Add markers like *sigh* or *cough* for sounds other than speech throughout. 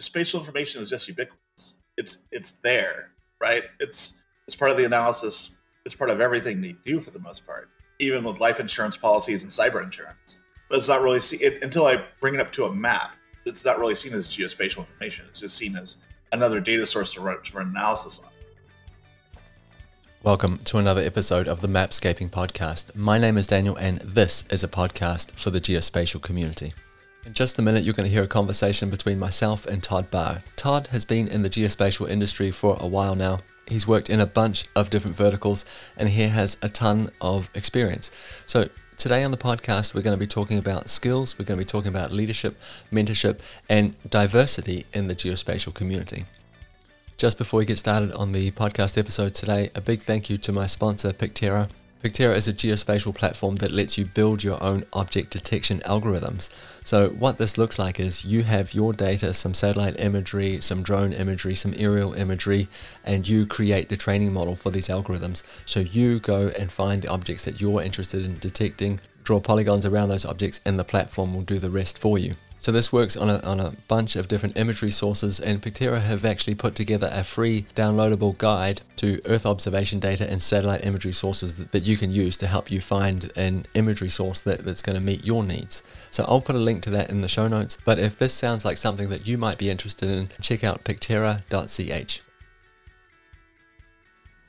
spatial information is just ubiquitous. It's it's there, right? It's it's part of the analysis. It's part of everything they do for the most part, even with life insurance policies and cyber insurance. But it's not really see it, until I bring it up to a map. It's not really seen as geospatial information. It's just seen as another data source to run, to run analysis on. Welcome to another episode of the Mapscaping Podcast. My name is Daniel, and this is a podcast for the geospatial community. In just a minute, you're going to hear a conversation between myself and Todd Barr. Todd has been in the geospatial industry for a while now. He's worked in a bunch of different verticals and he has a ton of experience. So, today on the podcast, we're going to be talking about skills, we're going to be talking about leadership, mentorship, and diversity in the geospatial community. Just before we get started on the podcast episode today, a big thank you to my sponsor, Picterra. Picterra is a geospatial platform that lets you build your own object detection algorithms. So, what this looks like is you have your data, some satellite imagery, some drone imagery, some aerial imagery, and you create the training model for these algorithms. So, you go and find the objects that you're interested in detecting, draw polygons around those objects, and the platform will do the rest for you. So this works on a, on a bunch of different imagery sources and Picterra have actually put together a free downloadable guide to Earth observation data and satellite imagery sources that, that you can use to help you find an imagery source that, that's going to meet your needs. So I'll put a link to that in the show notes, but if this sounds like something that you might be interested in, check out picterra.ch.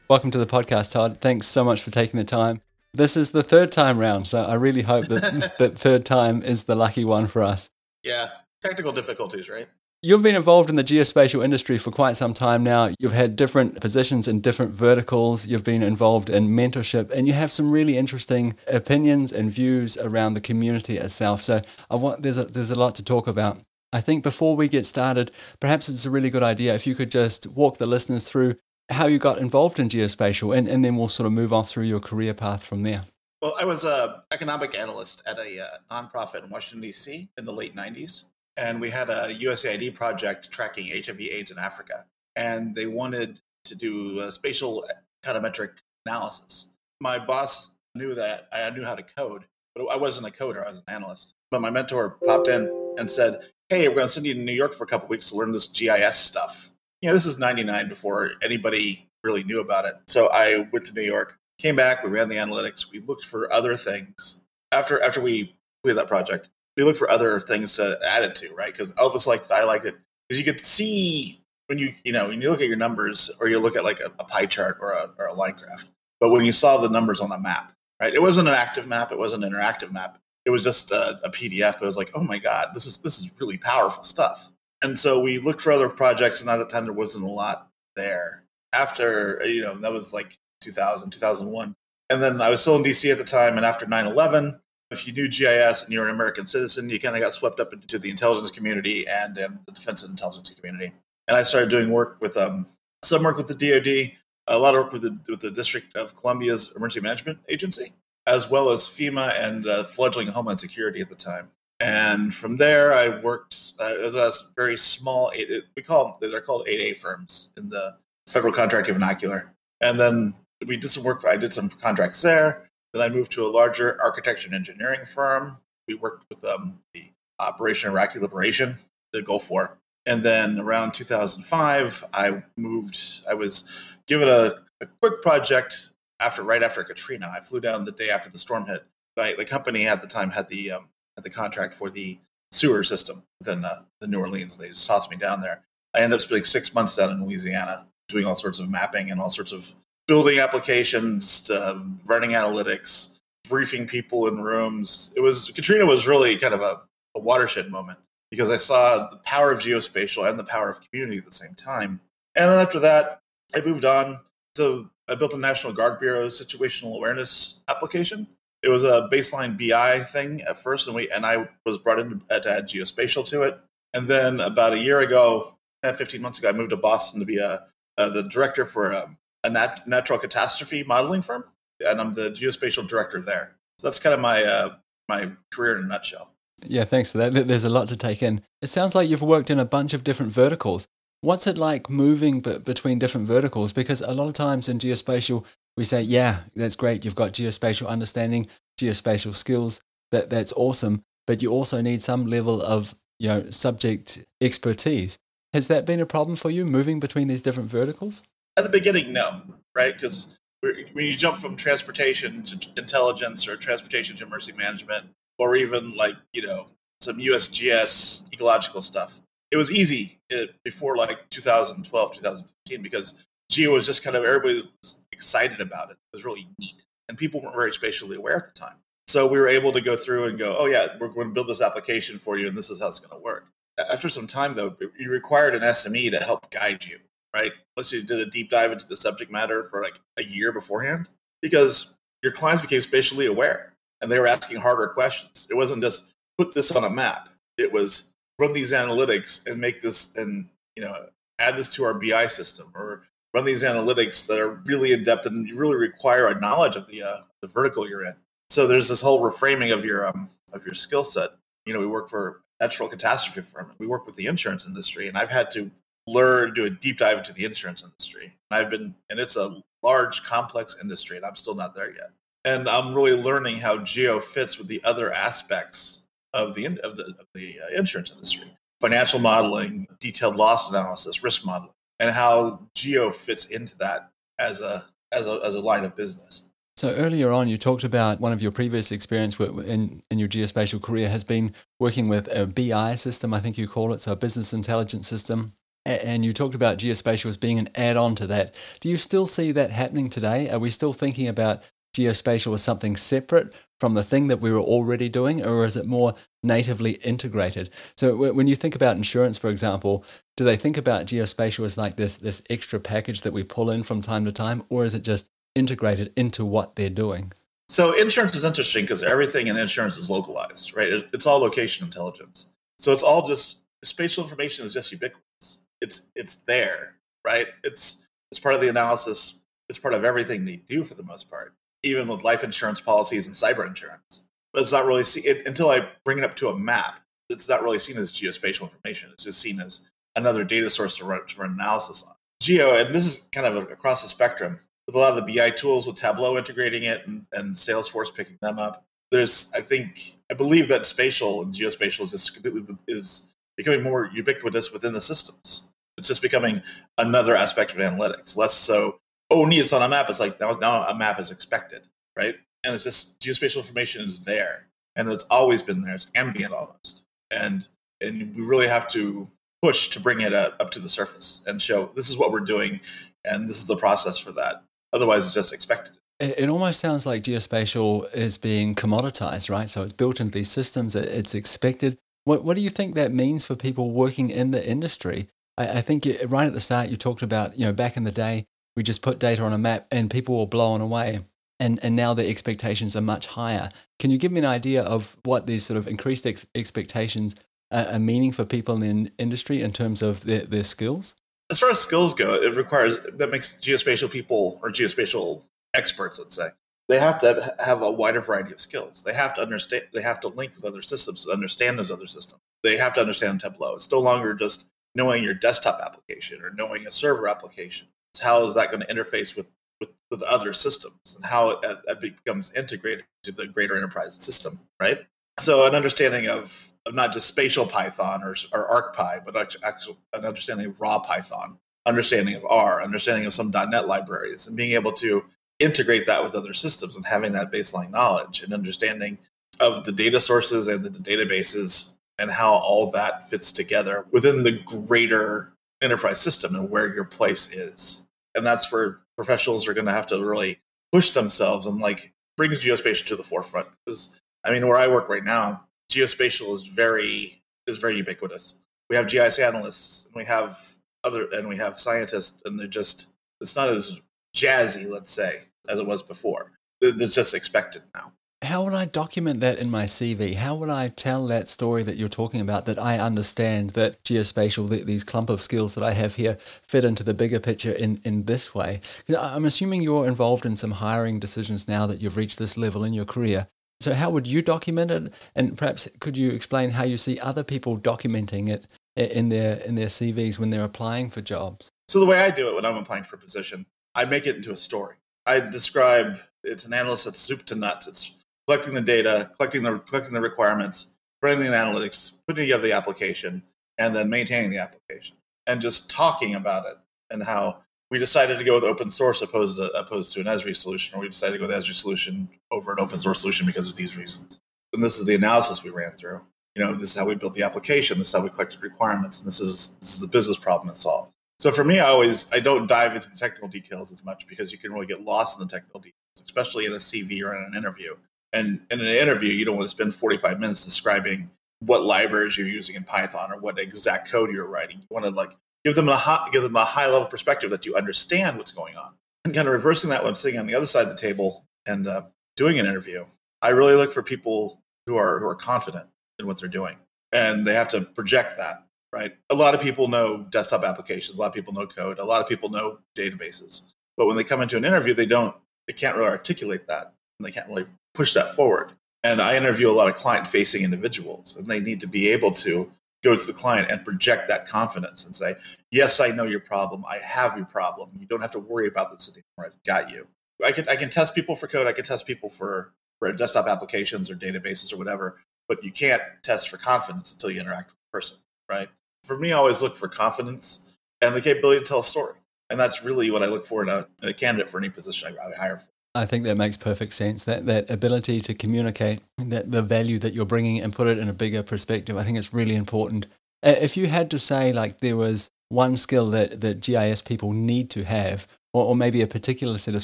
Welcome to the podcast, Todd. Thanks so much for taking the time. This is the third time round, so I really hope that *laughs* that third time is the lucky one for us. Yeah, technical difficulties, right? You've been involved in the geospatial industry for quite some time now. You've had different positions in different verticals. You've been involved in mentorship, and you have some really interesting opinions and views around the community itself. So I want there's a, there's a lot to talk about. I think before we get started, perhaps it's a really good idea if you could just walk the listeners through how you got involved in geospatial, and, and then we'll sort of move off through your career path from there. Well, I was a economic analyst at a uh, nonprofit in Washington D.C. in the late '90s, and we had a USAID project tracking HIV/AIDS in Africa, and they wanted to do a spatial econometric analysis. My boss knew that I knew how to code, but I wasn't a coder; I was an analyst. But my mentor popped in and said, "Hey, we're going to send you to New York for a couple weeks to learn this GIS stuff." Know, this is '99 before anybody really knew about it. So I went to New York Came back, we ran the analytics, we looked for other things. After after we completed that project, we looked for other things to add it to, right? Because Elvis liked it, I liked it. Because you could see when you you know when you look at your numbers or you look at like a, a pie chart or a, or a line graph, but when you saw the numbers on a map, right? It wasn't an active map, it wasn't an interactive map. It was just a, a PDF, but it was like, oh my god, this is this is really powerful stuff. And so we looked for other projects, and at the time there wasn't a lot there. After you know that was like 2000, 2001. And then I was still in DC at the time. And after 9 11, if you knew GIS and you're an American citizen, you kind of got swept up into the intelligence community and um, the defense and intelligence community. And I started doing work with um, some work with the DoD, a lot of work with the, with the District of Columbia's Emergency Management Agency, as well as FEMA and uh, fledgling Homeland Security at the time. And from there, I worked uh, as a very small, we call them, they're called 8A firms in the federal contracting vernacular. And then we did some work. I did some contracts there. Then I moved to a larger architecture and engineering firm. We worked with um, the Operation Iraqi Liberation, the Gulf War. And then around 2005, I moved. I was given a, a quick project after right after Katrina. I flew down the day after the storm hit. I, the company at the time had the um, the contract for the sewer system within the, the New Orleans. They just tossed me down there. I ended up spending six months down in Louisiana doing all sorts of mapping and all sorts of building applications, um, running analytics, briefing people in rooms. It was Katrina was really kind of a, a watershed moment because I saw the power of geospatial and the power of community at the same time. And then after that, I moved on to I built the National Guard Bureau situational awareness application. It was a baseline BI thing at first, and we and I was brought in to add geospatial to it. And then about a year ago, 15 months ago, I moved to Boston to be a, a the director for um, a nat- natural catastrophe modeling firm, and I'm the geospatial director there. So that's kind of my uh, my career in a nutshell. Yeah, thanks for that. There's a lot to take in. It sounds like you've worked in a bunch of different verticals. What's it like moving b- between different verticals? Because a lot of times in geospatial, we say, yeah, that's great. You've got geospatial understanding, geospatial skills. That that's awesome. But you also need some level of you know subject expertise. Has that been a problem for you moving between these different verticals? At the beginning, no, right? Because when you jump from transportation to intelligence or transportation to emergency management, or even like, you know, some USGS ecological stuff, it was easy eh, before like 2012, 2015, because geo was just kind of everybody excited about it. It was really neat. And people weren't very spatially aware at the time. So we were able to go through and go, oh, yeah, we're going to build this application for you, and this is how it's going to work. After some time, though, you required an SME to help guide you, right? Unless you did a deep dive into the subject matter for like a year beforehand, because your clients became spatially aware and they were asking harder questions. It wasn't just put this on a map, it was run these analytics and make this and, you know, add this to our BI system or run these analytics that are really in depth and really require a knowledge of the uh, the vertical you're in. So there's this whole reframing of your um, of your skill set. You know, we work for natural catastrophe firm. We work with the insurance industry, and I've had to learn do a deep dive into the insurance industry. And I've been, and it's a large, complex industry, and I'm still not there yet. And I'm really learning how geo fits with the other aspects of the of the, of the uh, insurance industry, financial modeling, detailed loss analysis, risk modeling and how geo fits into that as a as a as a line of business. So earlier on, you talked about one of your previous experience in, in your geospatial career has been working with a BI system, I think you call it, so a business intelligence system. And you talked about geospatial as being an add-on to that. Do you still see that happening today? Are we still thinking about geospatial as something separate from the thing that we were already doing, or is it more natively integrated? So when you think about insurance, for example, do they think about geospatial as like this this extra package that we pull in from time to time, or is it just integrated into what they're doing? So insurance is interesting because everything in insurance is localized, right? It's all location intelligence. So it's all just spatial information is just ubiquitous. It's it's there, right? It's it's part of the analysis. It's part of everything they do for the most part even with life insurance policies and cyber insurance. But it's not really see it, until I bring it up to a map. It's not really seen as geospatial information. It's just seen as another data source to run, to run analysis on. Geo, and this is kind of across the spectrum with a lot of the BI tools with Tableau integrating it and, and Salesforce picking them up. There's, I think, I believe that spatial and geospatial is just completely is becoming more ubiquitous within the systems. It's just becoming another aspect of analytics, less so oh, neat, it's on a map. It's like now, now a map is expected, right? And it's just geospatial information is there, and it's always been there. It's ambient almost, and and we really have to push to bring it up to the surface and show this is what we're doing, and this is the process for that. Otherwise, it's just expected. It almost sounds like geospatial is being commoditized, right? So it's built into these systems. It's expected. What What do you think that means for people working in the industry? I, I think right at the start you talked about, you know, back in the day, we just put data on a map and people were blown away. And, and now the expectations are much higher. Can you give me an idea of what these sort of increased ex- expectations are, are, meaning for people in industry in terms of their, their skills? As far as skills go, it requires that makes geospatial people or geospatial experts, let's say, they have to have a wider variety of skills. They have to understand. They have to link with other systems to understand those other systems. They have to understand Tableau. It's no longer just knowing your desktop application or knowing a server application how is that going to interface with, with, with other systems and how it, it, becomes integrated to the greater enterprise system, right? So an understanding of, of not just spatial Python or, or ArcPy, but actual an understanding of raw Python, understanding of R, understanding of some .NET libraries, and being able to integrate that with other systems and having that baseline knowledge and understanding of the data sources and the databases and how all that fits together within the greater enterprise system and where your place is and that's where professionals are going to have to really push themselves and like bring geospatial to the forefront because i mean where i work right now geospatial is very is very ubiquitous. We have gis analysts and we have other and we have scientists and they're just it's not as jazzy let's say as it was before. It's just expected now how would I document that in my CV? How would I tell that story that you're talking about that I understand that geospatial, these clump of skills that I have here fit into the bigger picture in, in this way? I'm assuming you're involved in some hiring decisions now that you've reached this level in your career. So how would you document it? And perhaps could you explain how you see other people documenting it in their in their CVs when they're applying for jobs? So the way I do it when I'm applying for a position, I make it into a story. I describe it's an analyst that's soup to nuts. It's collecting the data, collecting the collecting the requirements, running the analytics, putting together the application, and then maintaining the application. and just talking about it and how we decided to go with open source opposed to opposed to an Esri solution, or we decided to go with Esri solution over an open source solution because of these reasons. And this is the analysis we ran through. You know, this is how we built the application. This is how we collected requirements, and this is this is a business problem it solves. So for me, I always I don't dive into the technical details as much because you can really get lost in the technical details, especially in a CV or in an interview. And in an interview, you don't want to spend 45 minutes describing what libraries you're using in Python or what exact code you're writing. You want to like give them a high, give them a high level perspective that you understand what's going on. And kind of reversing that when I'm sitting on the other side of the table and uh, doing an interview, I really look for people who are who are confident in what they're doing, and they have to project that. Right. A lot of people know desktop applications. A lot of people know code. A lot of people know databases. But when they come into an interview, they don't. They can't really articulate that, and they can't really push that forward. And I interview a lot of client facing individuals, and they need to be able to go to the client and project that confidence and say, Yes, I know your problem. I have your problem. You don't have to worry about this anymore. I've got you. I can, I can test people for code. I can test people for, for desktop applications or databases or whatever, but you can't test for confidence until you interact with the person, right? For me, I always look for confidence and the capability to tell a story. And that's really what I look for in a, in a candidate for any position I hire for. I think that makes perfect sense. That that ability to communicate that the value that you're bringing and put it in a bigger perspective. I think it's really important. Uh, if you had to say like there was one skill that that GIS people need to have, or, or maybe a particular set of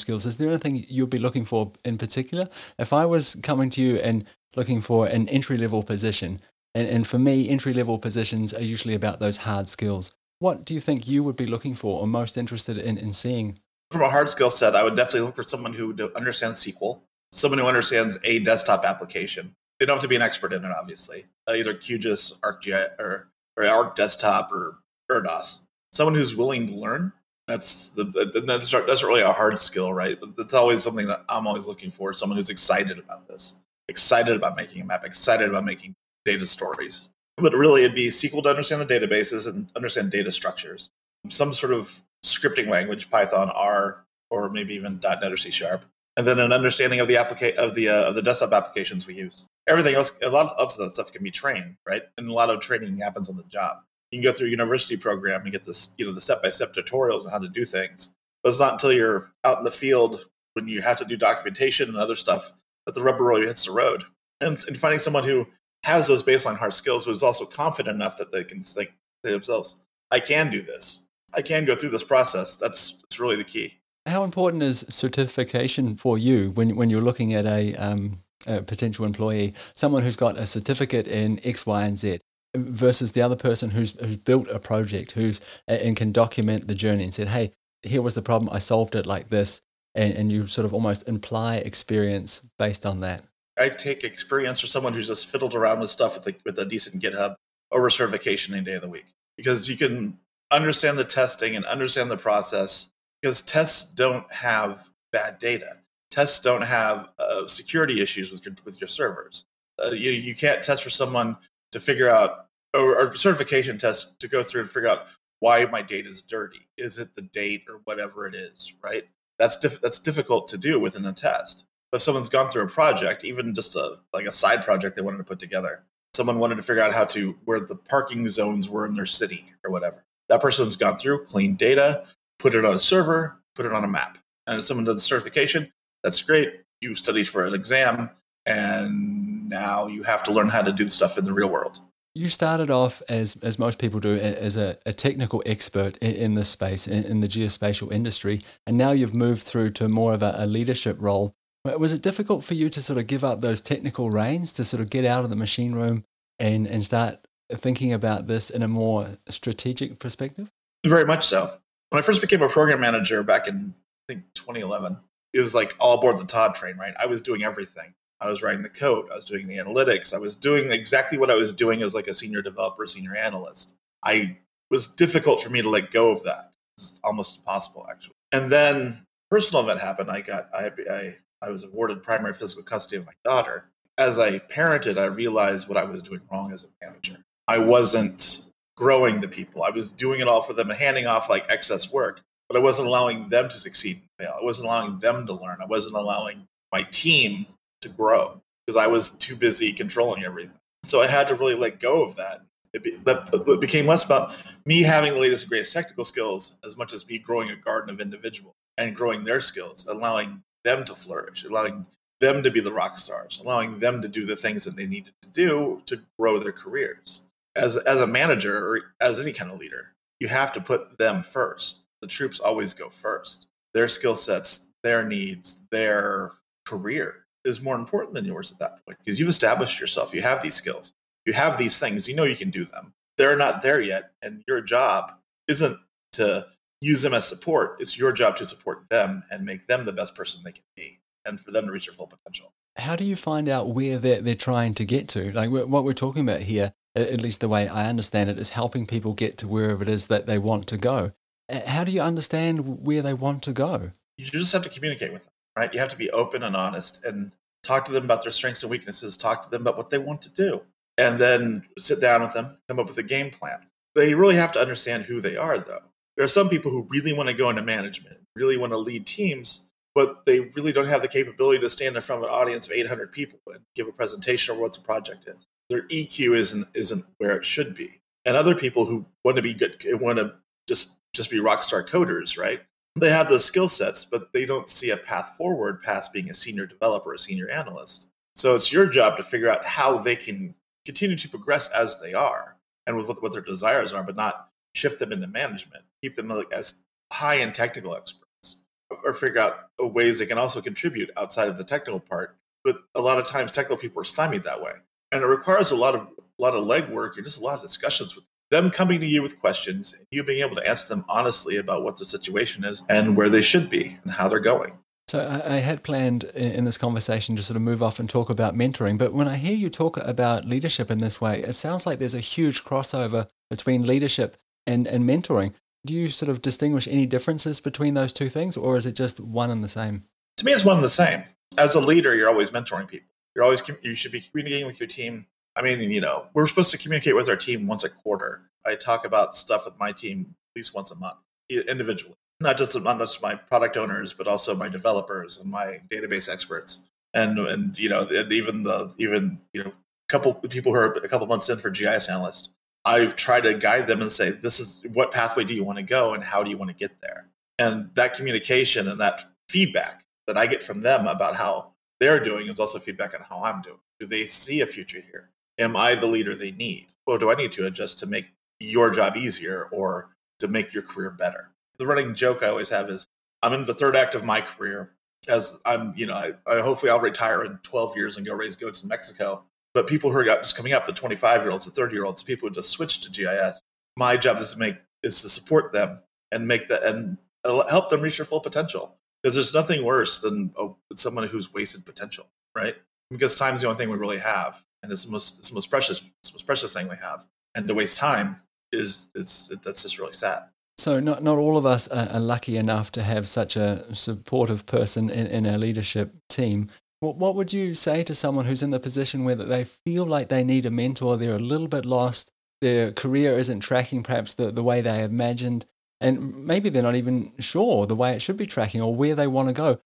skills, is there anything you'd be looking for in particular? If I was coming to you and looking for an entry level position, and, and for me, entry level positions are usually about those hard skills. What do you think you would be looking for or most interested in, in seeing from a hard skill set, I would definitely look for someone who understands SQL, someone who understands a desktop application. They don't have to be an expert in it, obviously. Uh, either QGIS, ArcGIS, or, or Arc Desktop, or ERDAS. Someone who's willing to learn. That's the that's, that's really a hard skill, right? But that's always something that I'm always looking for. Someone who's excited about this, excited about making a map, excited about making data stories. But really, it'd be SQL to understand the databases and understand data structures. Some sort of scripting language, Python, R, or maybe even .NET or C Sharp, and then an understanding of the applica- of the uh, of the desktop applications we use. Everything else, a lot of that stuff can be trained, right? And a lot of training happens on the job. You can go through a university program and get this, you know, the step by step tutorials on how to do things. But it's not until you're out in the field when you have to do documentation and other stuff that the rubber really hits the road. And, and finding someone who has those baseline hard skills, who is also confident enough that they can think to themselves, "I can do this." I can go through this process. That's, that's really the key. How important is certification for you when, when you're looking at a, um, a potential employee, someone who's got a certificate in X, Y, and Z? versus the other person who's who's built a project who's and can document the journey and said hey here was the problem i solved it like this and, and you sort of almost imply experience based on that i take experience for someone who's just fiddled around with stuff with, the, with a decent github over certification any day of the week because you can understand the testing and understand the process because tests don't have bad data. Tests don't have uh, security issues with your, with your servers. Uh, you, you can't test for someone to figure out, or, or certification tests to go through and figure out why my data is dirty. Is it the date or whatever it is, right? That's, that's difficult to do within a test. If someone's gone through a project, even just a like a side project they wanted to put together, someone wanted to figure out how to where the parking zones were in their city or whatever that person's gone through, cleaned data, put it on a server, put it on a map. And if someone does certification, that's great. You studied for an exam, and now you have to learn how to do stuff in the real world. You started off as as most people do as a, a technical expert in, in this space in, in, the geospatial industry, and now you've moved through to more of a, a leadership role. Was it difficult for you to sort of give up those technical reins to sort of get out of the machine room and and start thinking about this in a more strategic perspective? Very much so. When I first became a program manager back in I think 2011, it was like all aboard the Todd train, right? I was doing everything. I was writing the code, I was doing the analytics, I was doing exactly what I was doing as like a senior developer, senior analyst. I was difficult for me to let go of that. It's almost impossible actually. And then personal event happened. I got I I I was awarded primary physical custody of my daughter. As I parented, I realized what I was doing wrong as a manager. I wasn't growing the people. I was doing it all for them and handing off like excess work, but I wasn't allowing them to succeed and fail. I wasn't allowing them to learn. I wasn't allowing my team to grow because I was too busy controlling everything. So I had to really let go of that It, be, that, it became less about me having the latest and greatest technical skills as much as me growing a garden of individual and growing their skills, allowing them to flourish, allowing them to be the rock stars, allowing them to do the things that they needed to do to grow their careers. As, as a manager or as any kind of leader, you have to put them first. The troops always go first. Their skill sets, their needs, their career is more important than yours at that point because you've established yourself. You have these skills, you have these things, you know you can do them. They're not there yet. And your job isn't to use them as support. It's your job to support them and make them the best person they can be and for them to reach their full potential. How do you find out where they're, they're trying to get to? Like what we're talking about here, at least the way I understand it, is helping people get to wherever it is that they want to go. Uh, how do you understand where they want to go? You just have to communicate with them, right? You have to be open and honest and talk to them about their strengths and weaknesses, talk to them about what they want to do, and then sit down with them, come up with a game plan. They really have to understand who they are, though. There are some people who really want to go into management, really want to lead teams, but they really don't have the capability to stand in front of an audience of 800 people and give a presentation of what the project is. Their EQ isn't isn't where it should be. And other people who want to be good, want to just just be rock star coders, right? They have the skill sets, but they don't see a path forward past being a senior developer, a senior analyst. So it's your job to figure out how they can continue to progress as they are and with what, what their desires are, but not shift them into management. Keep them as high in technical experts, or figure out ways they can also contribute outside of the technical part. But a lot of times, technical people are stymied that way, and it requires a lot of a lot of legwork and just a lot of discussions with them coming to you with questions and you being able to answer them honestly about what the situation is and where they should be and how they're going. So I had planned in this conversation to sort of move off and talk about mentoring, but when I hear you talk about leadership in this way, it sounds like there's a huge crossover between leadership and, and mentoring. Do you sort of distinguish any differences between those two things, or is it just one and the same? To me, it's one and the same. As a leader, you're always mentoring people. You're always you should be communicating with your team. I mean, you know, we're supposed to communicate with our team once a quarter. I talk about stuff with my team at least once a month, individually. Not just not just my product owners, but also my developers and my database experts, and and you know, and even the even you know, a couple people who are a couple months in for GIS analyst I've tried to guide them and say, this is what pathway do you want to go and how do you want to get there? And that communication and that feedback that I get from them about how they're doing is also feedback on how I'm doing. Do they see a future here? Am I the leader they need? Or do I need to adjust to make your job easier or to make your career better? The running joke I always have is I'm in the third act of my career as I'm, you know, I, I hopefully I'll retire in 12 years and go raise goats in Mexico. But people who are just coming up, the 25 year olds, the 30 year olds, people who just switched to GIS, my job is to make is to support them and make that and uh, help them reach their full potential. Because there's nothing worse than oh, someone who's wasted potential, right? Because time's the only thing we really have, and it's the most it's the most precious it's the most precious thing we have. And to waste time is it's that's just really sad. So not not all of us are, lucky enough to have such a supportive person in, in our leadership team. What would you say to someone who's in the position where they feel like they need a mentor? They're a little bit lost. Their career isn't tracking perhaps the, the way they imagined. And maybe they're not even sure the way it should be tracking or where they want to go.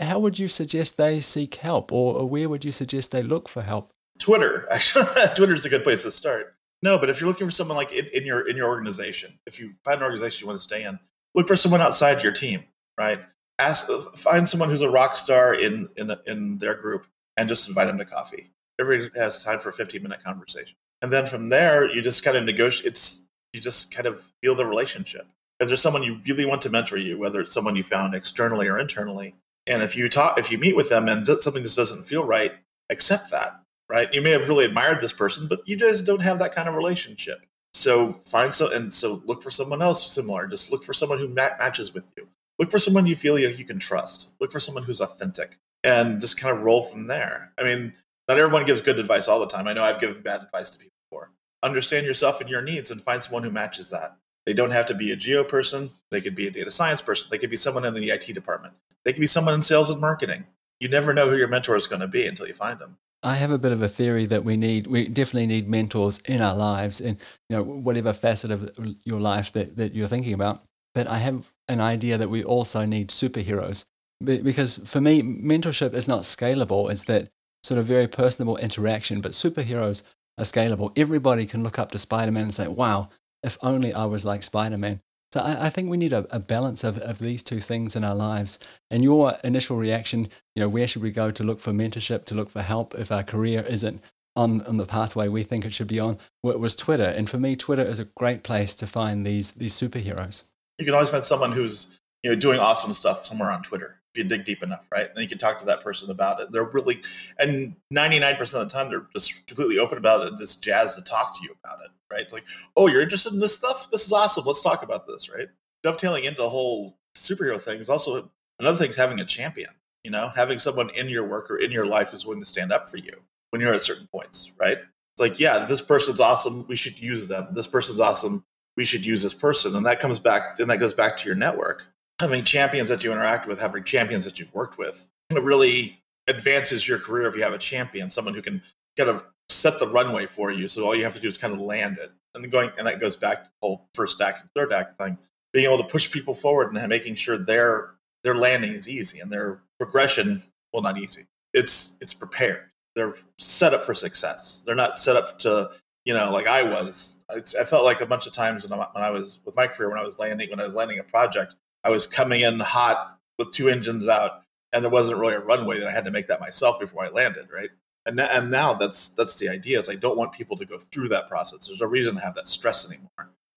How would you suggest they seek help or, where would you suggest they look for help? Twitter, *laughs* actually. Twitter is a good place to start. No, but if you're looking for someone like in, in, your in your organization, if you find an organization you want to stay in, look for someone outside your team, right? ask find someone who's a rock star in in in their group and just invite them to coffee. Everybody has time for a 15 minute conversation, and then from there you just kind of negotiate. It's you just kind of feel the relationship. If there's someone you really want to mentor you, whether it's someone you found externally or internally, and if you talk, if you meet with them and something just doesn't feel right, accept that. Right? You may have really admired this person, but you just don't have that kind of relationship. So find so and so look for someone else similar. Just look for someone who ma- matches with you look for someone you feel you, you can trust. Look for someone who's authentic and just kind of roll from there. I mean, not everyone gives good advice all the time. I know I've given bad advice to people before. Understand yourself and your needs and find someone who matches that. They don't have to be a geo person. They could be a data science person. They could be someone in the IT department. They could be someone in sales and marketing. You never know who your mentor is going to be until you find them. I have a bit of a theory that we need, we definitely need mentors in our lives in, you know, whatever facet of your life that, that you're thinking about. But I have an idea that we also need superheroes. Because for me, mentorship is not scalable, it's that sort of very personable interaction. But superheroes are scalable. Everybody can look up to Spider Man and say, wow, if only I was like Spider Man. So I, I, think we need a, a, balance of, of these two things in our lives. And your initial reaction, you know, where should we go to look for mentorship, to look for help if our career isn't on, on the pathway we think it should be on, was Twitter. And for me, Twitter is a great place to find these these superheroes. You can always find someone who's you know doing awesome stuff somewhere on Twitter if you dig deep enough, right? And you can talk to that person about it. They're really, and 99% of the time, they're just completely open about it and just jazzed to talk to you about it, right? Like, oh, you're interested in this stuff? This is awesome. Let's talk about this, right? Dovetailing into the whole superhero thing is also another thing is having a champion, you know, having someone in your work or in your life who's willing to stand up for you when you're at certain points, right? It's like, yeah, this person's awesome. We should use them. This person's awesome. We should use this person. And that comes back, and that goes back to your network having champions that you interact with, having champions that you've worked with, it really advances your career if you have a champion, someone who can kind of set the runway for you. So all you have to do is kind of land it. And going and that goes back to the whole first act and third act thing. Being able to push people forward and making sure their their landing is easy and their progression, well not easy. It's it's prepared. They're set up for success. They're not set up to, you know, like I was. I felt like a bunch of times when I, when I was with my career, when I was landing, when I was landing a project, I was coming in hot with two engines out, and there wasn't really a runway that I had to make that myself before I landed, right? And, and now that's that's the idea is I don't want people to go through that process. There's no reason to have that stress anymore.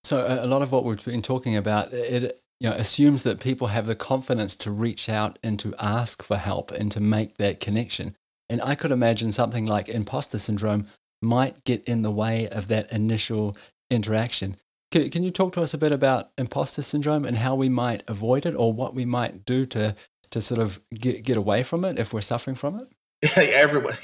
So a lot of what we've been talking about it you know assumes that people have the confidence to reach out and to ask for help and to make that connection. And I could imagine something like imposter syndrome might get in the way of that initial interaction. Can, can you talk to us a bit about imposter syndrome and how we might avoid it or what we might do to, to sort of get, get away from it if we're suffering from it? *laughs* Yeah, everyone. *laughs*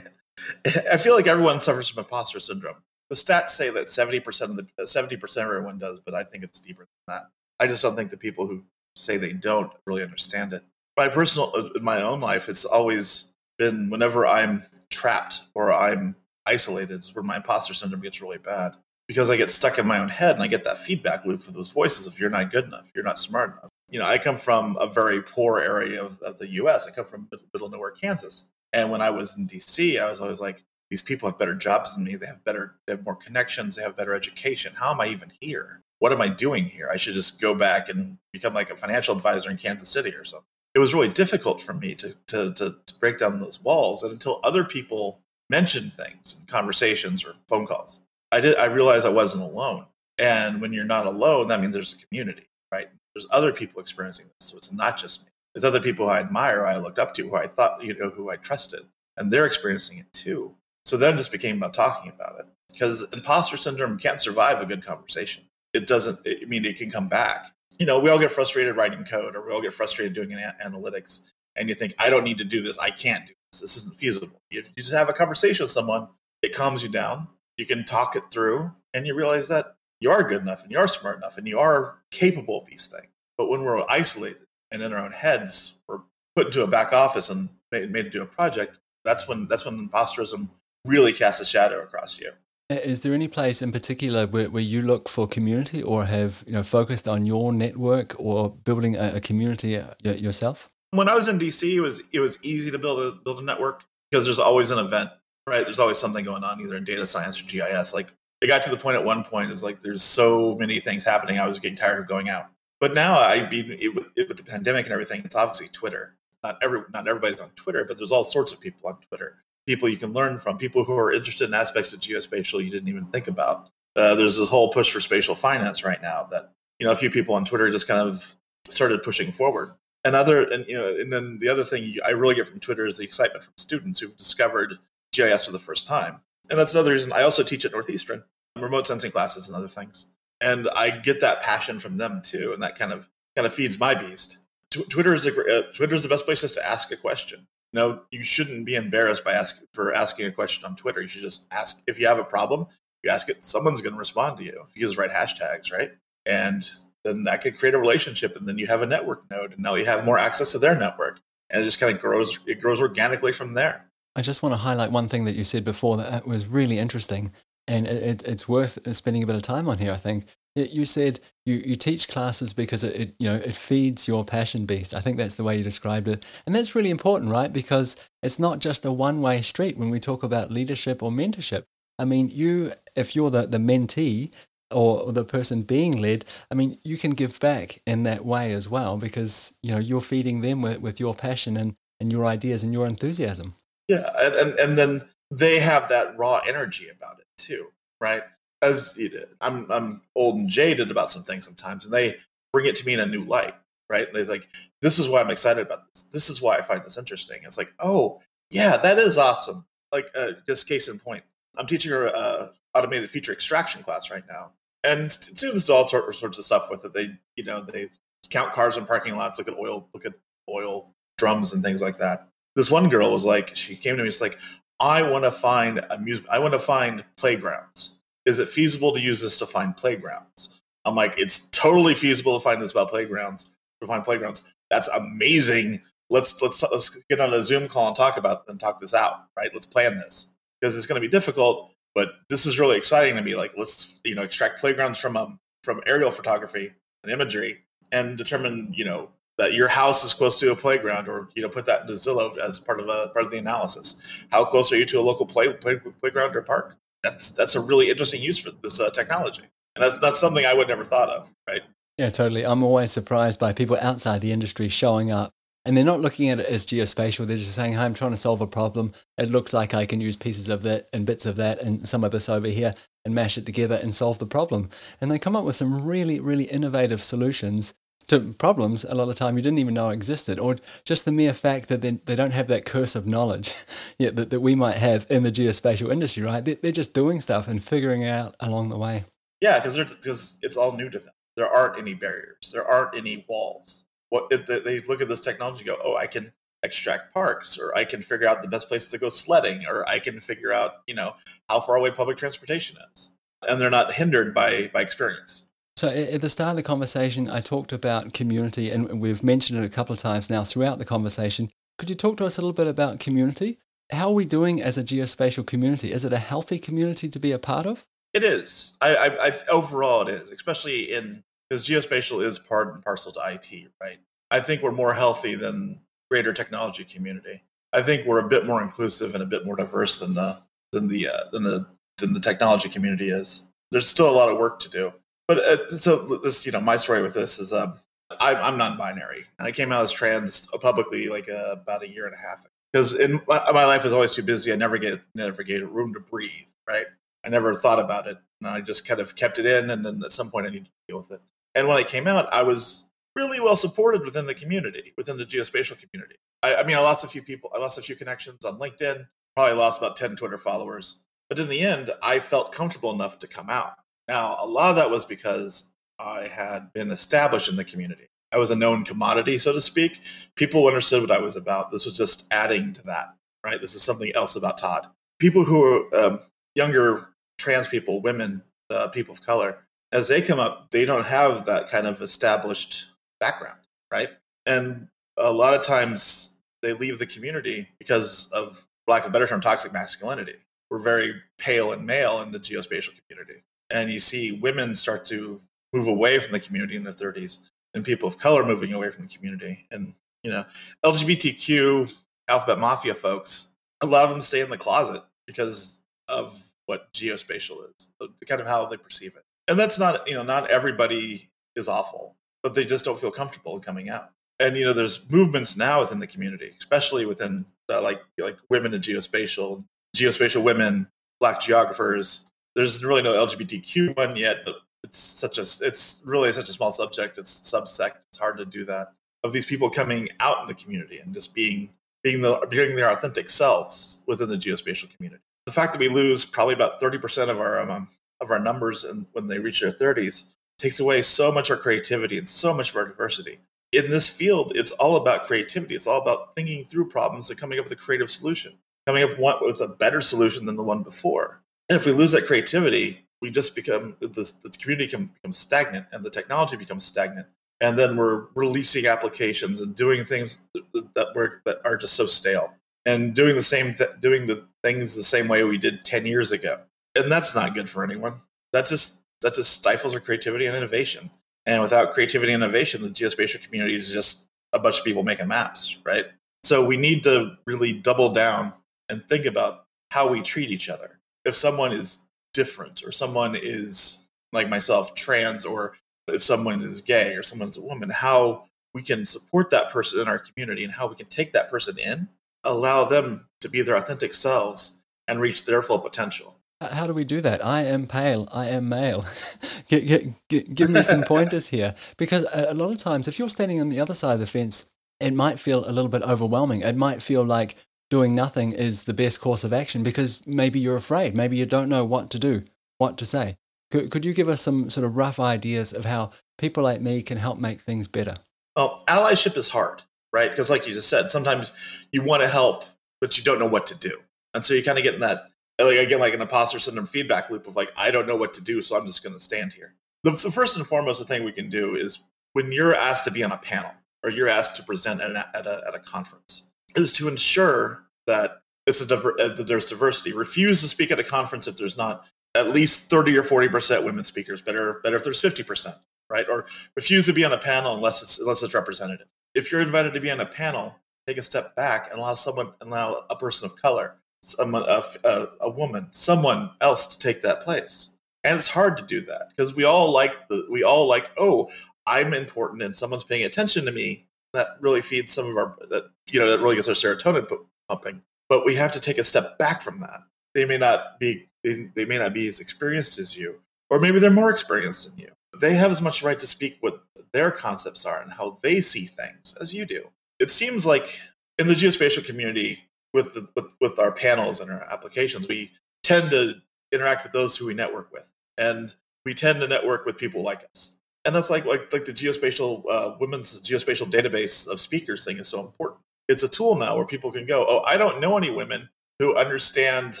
I feel like everyone suffers from imposter syndrome. The stats say that 70% of the 70% of everyone does, but I think it's deeper than that. I just don't think the people who say they don't really understand it. My personal, uh, in my own life, it's always been whenever I'm trapped or I'm isolated, is where my imposter syndrome gets really bad because I get stuck in my own head and I get that feedback loop for those voices if you're not good enough, you're not smart enough. You know, I come from a very poor area of, of the US. I come from middle nowhere, Kansas. And when I was in DC, I was always like, these people have better jobs than me. They have better, they have more connections. They have better education. How am I even here? What am I doing here? I should just go back and become like a financial advisor in Kansas City or something. It was really difficult for me to, to, to, to break down those walls. And until other people mentioned things in conversations or phone calls, I did I realized I wasn't alone. And when you're not alone, that means there's a community, right? There's other people experiencing this. So it's not just me. There's other people I admire, I looked up to, who I thought, you know, who I trusted. And they're experiencing it too. So then it just became about talking about it. Because imposter syndrome can't survive a good conversation. It doesn't, I mean, it can come back. You know, we all get frustrated writing code or we all get frustrated doing analytics. And you think, I don't need to do this. I can't do this. This isn't feasible. If you just have a conversation with someone, it calms you down you can talk it through and you realize that you are good enough and you are smart enough and you are capable of these things. But when we're isolated and in our own heads, we're put into a back office and made, made to do a project, that's when that's when imposterism really casts a shadow across you. Is there any place in particular where, where you look for community or have you know focused on your network or building a, a community uh, yourself? When I was in DC, it was it was easy to build a build a network because there's always an event right? There's always something going on either in data science or GIS. Like it got to the point at one point is like there's so many things happening. I was getting tired of going out. But now I mean, it, it, with the pandemic and everything, it's obviously Twitter. Not every not everybody's on Twitter, but there's all sorts of people on Twitter. People you can learn from, people who are interested in aspects of geospatial you didn't even think about. Uh, there's this whole push for spatial finance right now that you know a few people on Twitter just kind of started pushing forward. And other and you know and then the other thing I really get from Twitter is the excitement from students who've discovered GIS for the first time. And that's another reason I also teach at Northeastern, remote sensing classes and other things. And I get that passion from them too, and that kind of kind of feeds my beast. T- Twitter is a, uh, Twitter is the best place just to ask a question. No, you shouldn't be embarrassed by ask for asking a question on Twitter. You should just ask if you have a problem. You ask it, someone's going to respond to you. If you use the right hashtags, right? And then that can create a relationship, and then you have a network node, and now you have more access to their network, and it just kind of grows. It grows organically from there. I just want to highlight one thing that you said before that uh, was really interesting, and it, it's worth uh, spending a bit of time on here. I think you said you, you teach classes because it, it, you know it feeds your passion beast. I think that's the way you described it, and that's really important, right? Because it's not just a one way street when we talk about leadership or mentorship. I mean, you, if you're the, the mentee or the person being led, I mean, you can give back in that way as well because, you know, you're feeding them with, with your passion and, and your ideas and your enthusiasm. Yeah. And, and, and then they have that raw energy about it too, right? As you did. I'm, I'm old and jaded about some things sometimes, and they bring it to me in a new light, right? And they're like, this is why I'm excited about this. This is why I find this interesting. It's like, oh, yeah, that is awesome. Like, uh, just case in point, I'm teaching a automated feature extraction class right now, and students do all sorts of stuff with it. They, you know, they count cars in parking lots, look at oil, look at oil drums and things like that. This one girl was like, she came to me, it's like, I want to find amusement. I want to find playgrounds. Is it feasible to use this to find playgrounds? I'm like, it's totally feasible to find this about playgrounds. To find playgrounds, that's amazing. Let's let's let's get on a Zoom call and talk about and talk this out. Right? Let's plan this because it's going to be difficult. But this is really exciting to me. Like, let's you know extract playgrounds from um, from aerial photography and imagery and determine you know that your house is close to a playground, or you know put that into Zillow as part of a part of the analysis. How close are you to a local play, play playground or park? That's that's a really interesting use for this uh, technology, and that's that's something I would never thought of, right? Yeah, totally. I'm always surprised by people outside the industry showing up and they're not looking at it as geospatial. They're just saying, hey, I'm trying to solve a problem. It looks like I can use pieces of that and bits of that and some of this over here and mash it together and solve the problem. And they come up with some really, really innovative solutions to problems a lot of the time you didn't even know existed, or just the mere fact that they, they don't have that curse of knowledge *laughs* yet that, that we might have in the geospatial industry, right? They're, they're just doing stuff and figuring out along the way. Yeah, because because it's all new to them. There aren't any barriers. There aren't any walls what they look at this technology go oh i can extract parks or i can figure out the best places to go sledding or i can figure out you know how far away public transportation is and they're not hindered by by experience so at the start of the conversation i talked about community and we've mentioned it a couple of times now throughout the conversation could you talk to us a little bit about community how are we doing as a geospatial community is it a healthy community to be a part of it is i, I, I overall it is especially in because geospatial is part and parcel to IT, right? I think we're more healthy than greater technology community. I think we're a bit more inclusive and a bit more diverse than the than the uh, than the than the technology community is. There's still a lot of work to do, but uh, so this you know my story with this is um, I'm, I'm non-binary and I came out as trans publicly like uh, about a year and a half because in my, my life is always too busy. I never get never get room to breathe. Right. I never thought about it, and I just kind of kept it in, and then at some point I need to deal with it. And when I came out, I was really well supported within the community, within the geospatial community. I, I mean, I lost a few people, I lost a few connections on LinkedIn, probably lost about 10 Twitter followers. But in the end, I felt comfortable enough to come out. Now, a lot of that was because I had been established in the community. I was a known commodity, so to speak. People understood what I was about. This was just adding to that, right? This is something else about Todd. People who are um, younger trans people, women, uh, people of color, as they come up, they don't have that kind of established background, right? And a lot of times they leave the community because of, lack of a better term, toxic masculinity. We're very pale and male in the geospatial community. And you see women start to move away from the community in their 30s and people of color moving away from the community. And, you know, LGBTQ, alphabet mafia folks, a lot of them stay in the closet because of what geospatial is, kind of how they perceive it and that's not you know not everybody is awful but they just don't feel comfortable coming out and you know there's movements now within the community especially within uh, like like women in geospatial geospatial women black geographers there's really no lgbtq one yet but it's such a it's really such a small subject it's subsect it's hard to do that of these people coming out in the community and just being being the being their authentic selves within the geospatial community the fact that we lose probably about 30% of our um, of our numbers and when they reach their 30s takes away so much of our creativity and so much of our diversity. In this field, it's all about creativity. It's all about thinking through problems and coming up with a creative solution, coming up with a better solution than the one before. And if we lose that creativity, we just become the, the community can become stagnant and the technology becomes stagnant. And then we're releasing applications and doing things that were that are just so stale and doing the same th- doing the things the same way we did 10 years ago and that's not good for anyone. That just that just stifles our creativity and innovation. And without creativity and innovation, the geospatial community is just a bunch of people making maps, right? So we need to really double down and think about how we treat each other. If someone is different or someone is like myself trans or if someone is gay or someone's a woman how we can support that person in our community and how we can take that person in allow them to be their authentic selves and reach their full potential how do we do that? I am pale. I am male. *laughs* give, me some *laughs* pointers here. Because a lot of times, if you're standing on the other side of the fence, it might feel a little bit overwhelming. It might feel like doing nothing is the best course of action because maybe you're afraid. Maybe you don't know what to do, what to say. Could, could you give us some sort of rough ideas of how people like me can help make things better? Well, allyship is hard, right? Because, like you just said, sometimes you want to help, but you don't know what to do. And so you kind of get in that like again like an imposter syndrome feedback loop of like i don't know what to do so i'm just going to stand here the, the, first and foremost the thing we can do is when you're asked to be on a panel or you're asked to present at, a, at, a, at a conference is to ensure that it's a diver, uh, there's diversity refuse to speak at a conference if there's not at least 30 or 40 percent women speakers better better if there's 50 percent right or refuse to be on a panel unless it's unless it's representative if you're invited to be on a panel take a step back and allow someone allow a person of color someone, a, a, a woman, someone else to take that place. And it's hard to do that because we all like the we all like oh I'm important and someone's paying attention to me. That really feeds some of our that you know that really gets our serotonin pumping. But we have to take a step back from that. They may not be they, they may not be as experienced as you, or maybe they're more experienced than you. They have as much right to speak what their concepts are and how they see things as you do. It seems like in the geospatial community, with, the, with with our panels and our applications, we tend to interact with those who we network with, and we tend to network with people like us. And that's like like like the geospatial uh, women's geospatial database of speakers thing is so important. It's a tool now where people can go, oh, I don't know any women who understand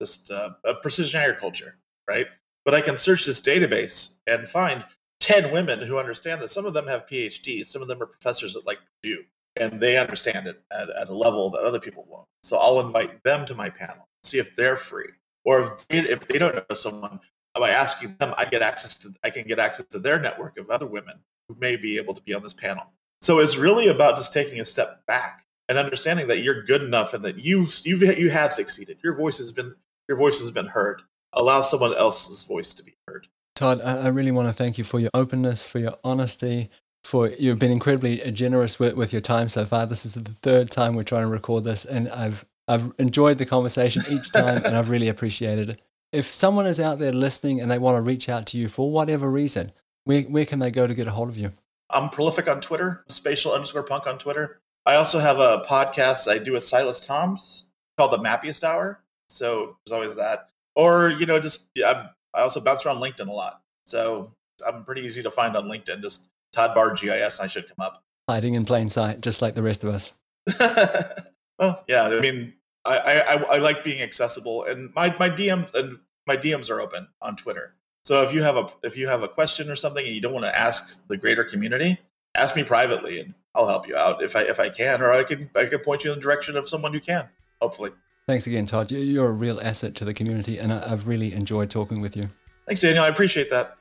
just uh, precision agriculture, right? But I can search this database and find 10 women who understand that. Some of them have PhDs, some of them are professors at like Purdue, and they understand it at, at a level that other people won't. So I'll invite them to my panel, see if they're free, or if they, if they don't know someone, by asking them, I get access to I can get access to their network of other women who may be able to be on this panel. So it's really about just taking a step back and understanding that you're good enough and that you've you've you have succeeded. Your voice has been your voice has been heard. Allow someone else's voice to be heard. Todd, I really want to thank you for your openness, for your honesty, for you've been incredibly generous with, with your time so far. This is the third time we're trying to record this, and I've I've enjoyed the conversation each time, *laughs* and I've really appreciated it. If someone is out there listening and they want to reach out to you for whatever reason, where where can they go to get a hold of you? I'm prolific on Twitter, spatial underscore punk on Twitter. I also have a podcast I do with Silas Toms called the Mappyist Hour. So there's always that. Or, you know, just yeah, i also bounce around LinkedIn a lot. So I'm pretty easy to find on LinkedIn. Just Todd Barr GIS, I should come up. Hiding in plain sight, just like the rest of us. *laughs* well, yeah. I mean, I, I, I like being accessible, and my my DMs and my DMs are open on Twitter. So if you have a if you have a question or something and you don't want to ask the greater community, ask me privately, and I'll help you out if I if I can, or I can I can point you in the direction of someone who can. Hopefully. Thanks again, Todd. You're a real asset to the community, and I've really enjoyed talking with you. Thanks, Daniel. I appreciate that.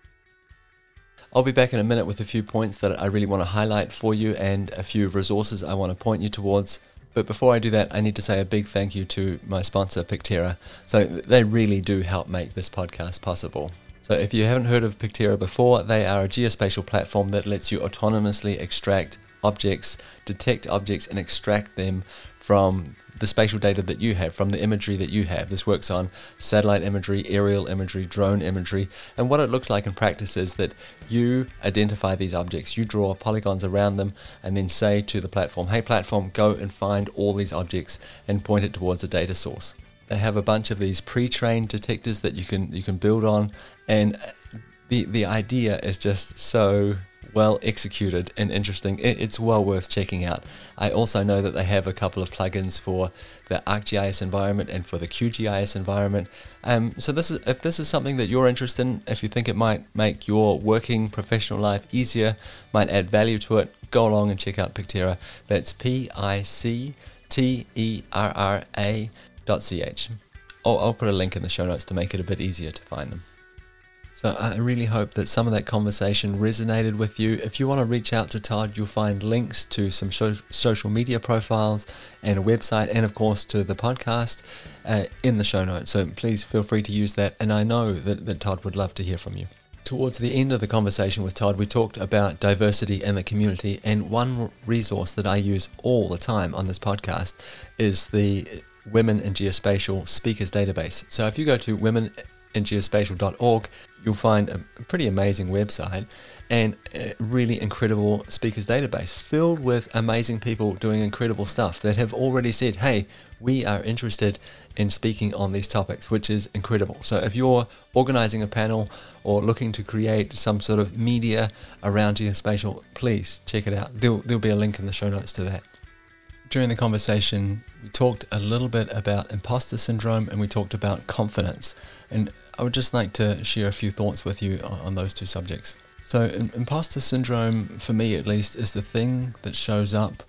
I'll be back in a minute with a few points that I really want to highlight for you and a few resources I want to point you towards. But before I do that, I need to say a big thank you to my sponsor, Picterra. So they really do help make this podcast possible. So if you haven't heard of Picterra before, they are a geospatial platform that lets you autonomously extract objects, detect objects, and extract them from the spatial data that you have, from the imagery that you have. This works on satellite imagery, aerial imagery, drone imagery, and what it looks like in practice is that you identify these objects, you draw polygons around them, and then say to the platform, hey platform, go and find all these objects and point it towards a data source. They have a bunch of these pre-trained detectors that you can you can build on, and the the idea is just so well executed and interesting. It's well worth checking out. I also know that they have a couple of plugins for the ArcGIS environment and for the QGIS environment. Um, so this is if this is something that you're interested in, if you think it might make your working professional life easier, might add value to it, go along and check out Picterra. That's P I C T E R R A dot C H. I'll, I'll put a link in the show notes to make it a bit easier to find them. So I really hope that some of that conversation resonated with you. If you want to reach out to Todd, you'll find links to some so- social media profiles and a website, and of course to the podcast uh, in the show notes. So please feel free to use that. And I know that, that Todd would love to hear from you. Towards the end of the conversation with Todd, we talked about diversity in the community, and one resource that I use all the time on this podcast is the Women in Geospatial Speakers Database. So if you go to women in geospatial.org, you'll find a pretty amazing website and a really incredible speakers database filled with amazing people doing incredible stuff that have already said, hey, we are interested in speaking on these topics, which is incredible. So if you're organizing a panel or looking to create some sort of media around geospatial, please check it out. There'll, there'll be a link in the show notes to that. During the conversation, we talked a little bit about imposter syndrome and we talked about confidence. And I would just like to share a few thoughts with you on, on those two subjects. So, imposter syndrome, for me at least, is the thing that shows up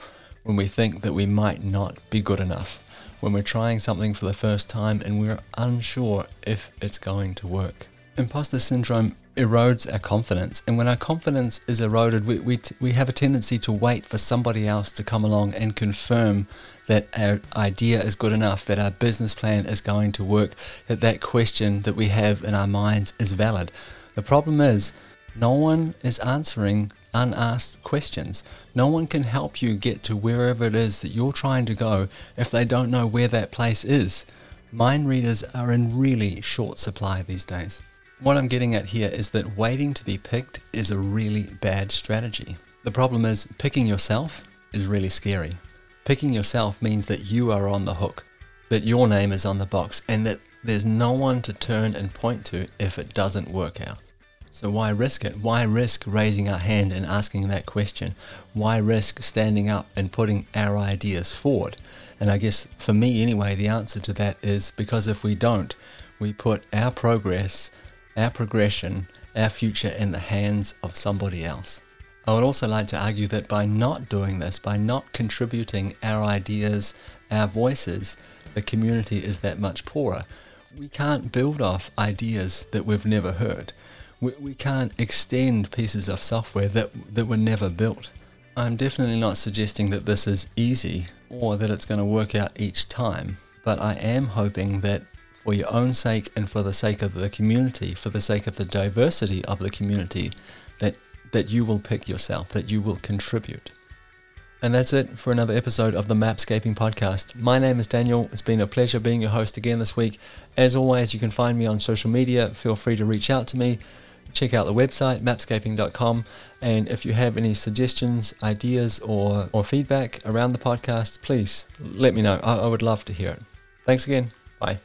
when we think that we might not be good enough, when we're trying something for the first time and we're unsure if it's going to work. Imposter syndrome erodes our confidence, and when our confidence is eroded, we, we, t- we have a tendency to wait for somebody else to come along and confirm that our idea is good enough, that our business plan is going to work, that that question that we have in our minds is valid. The problem is, no one is answering unasked questions. No one can help you get to wherever it is that you're trying to go if they don't know where that place is. Mind readers are in really short supply these days. What I'm getting at here is that waiting to be picked is a really bad strategy. The problem is picking yourself is really scary. Picking yourself means that you are on the hook, that your name is on the box, and that there's no one to turn and point to if it doesn't work out. So why risk it? Why risk raising our hand and asking that question? Why risk standing up and putting our ideas forward? And I guess for me anyway, the answer to that is because if we don't, we put our progress, our progression, our future in the hands of somebody else. I would also like to argue that by not doing this, by not contributing our ideas, our voices, the community is that much poorer. We can't build off ideas that we've never heard. We, we can't extend pieces of software that, that were never built. I'm definitely not suggesting that this is easy or that it's going to work out each time, but I am hoping that for your own sake and for the sake of the community, for the sake of the diversity of the community, that that you will pick yourself, that you will contribute. And that's it for another episode of the Mapscaping Podcast. My name is Daniel. It's been a pleasure being your host again this week. As always, you can find me on social media. Feel free to reach out to me. Check out the website, mapscaping.com. And if you have any suggestions, ideas, or, or feedback around the podcast, please let me know. I, I would love to hear it. Thanks again. Bye.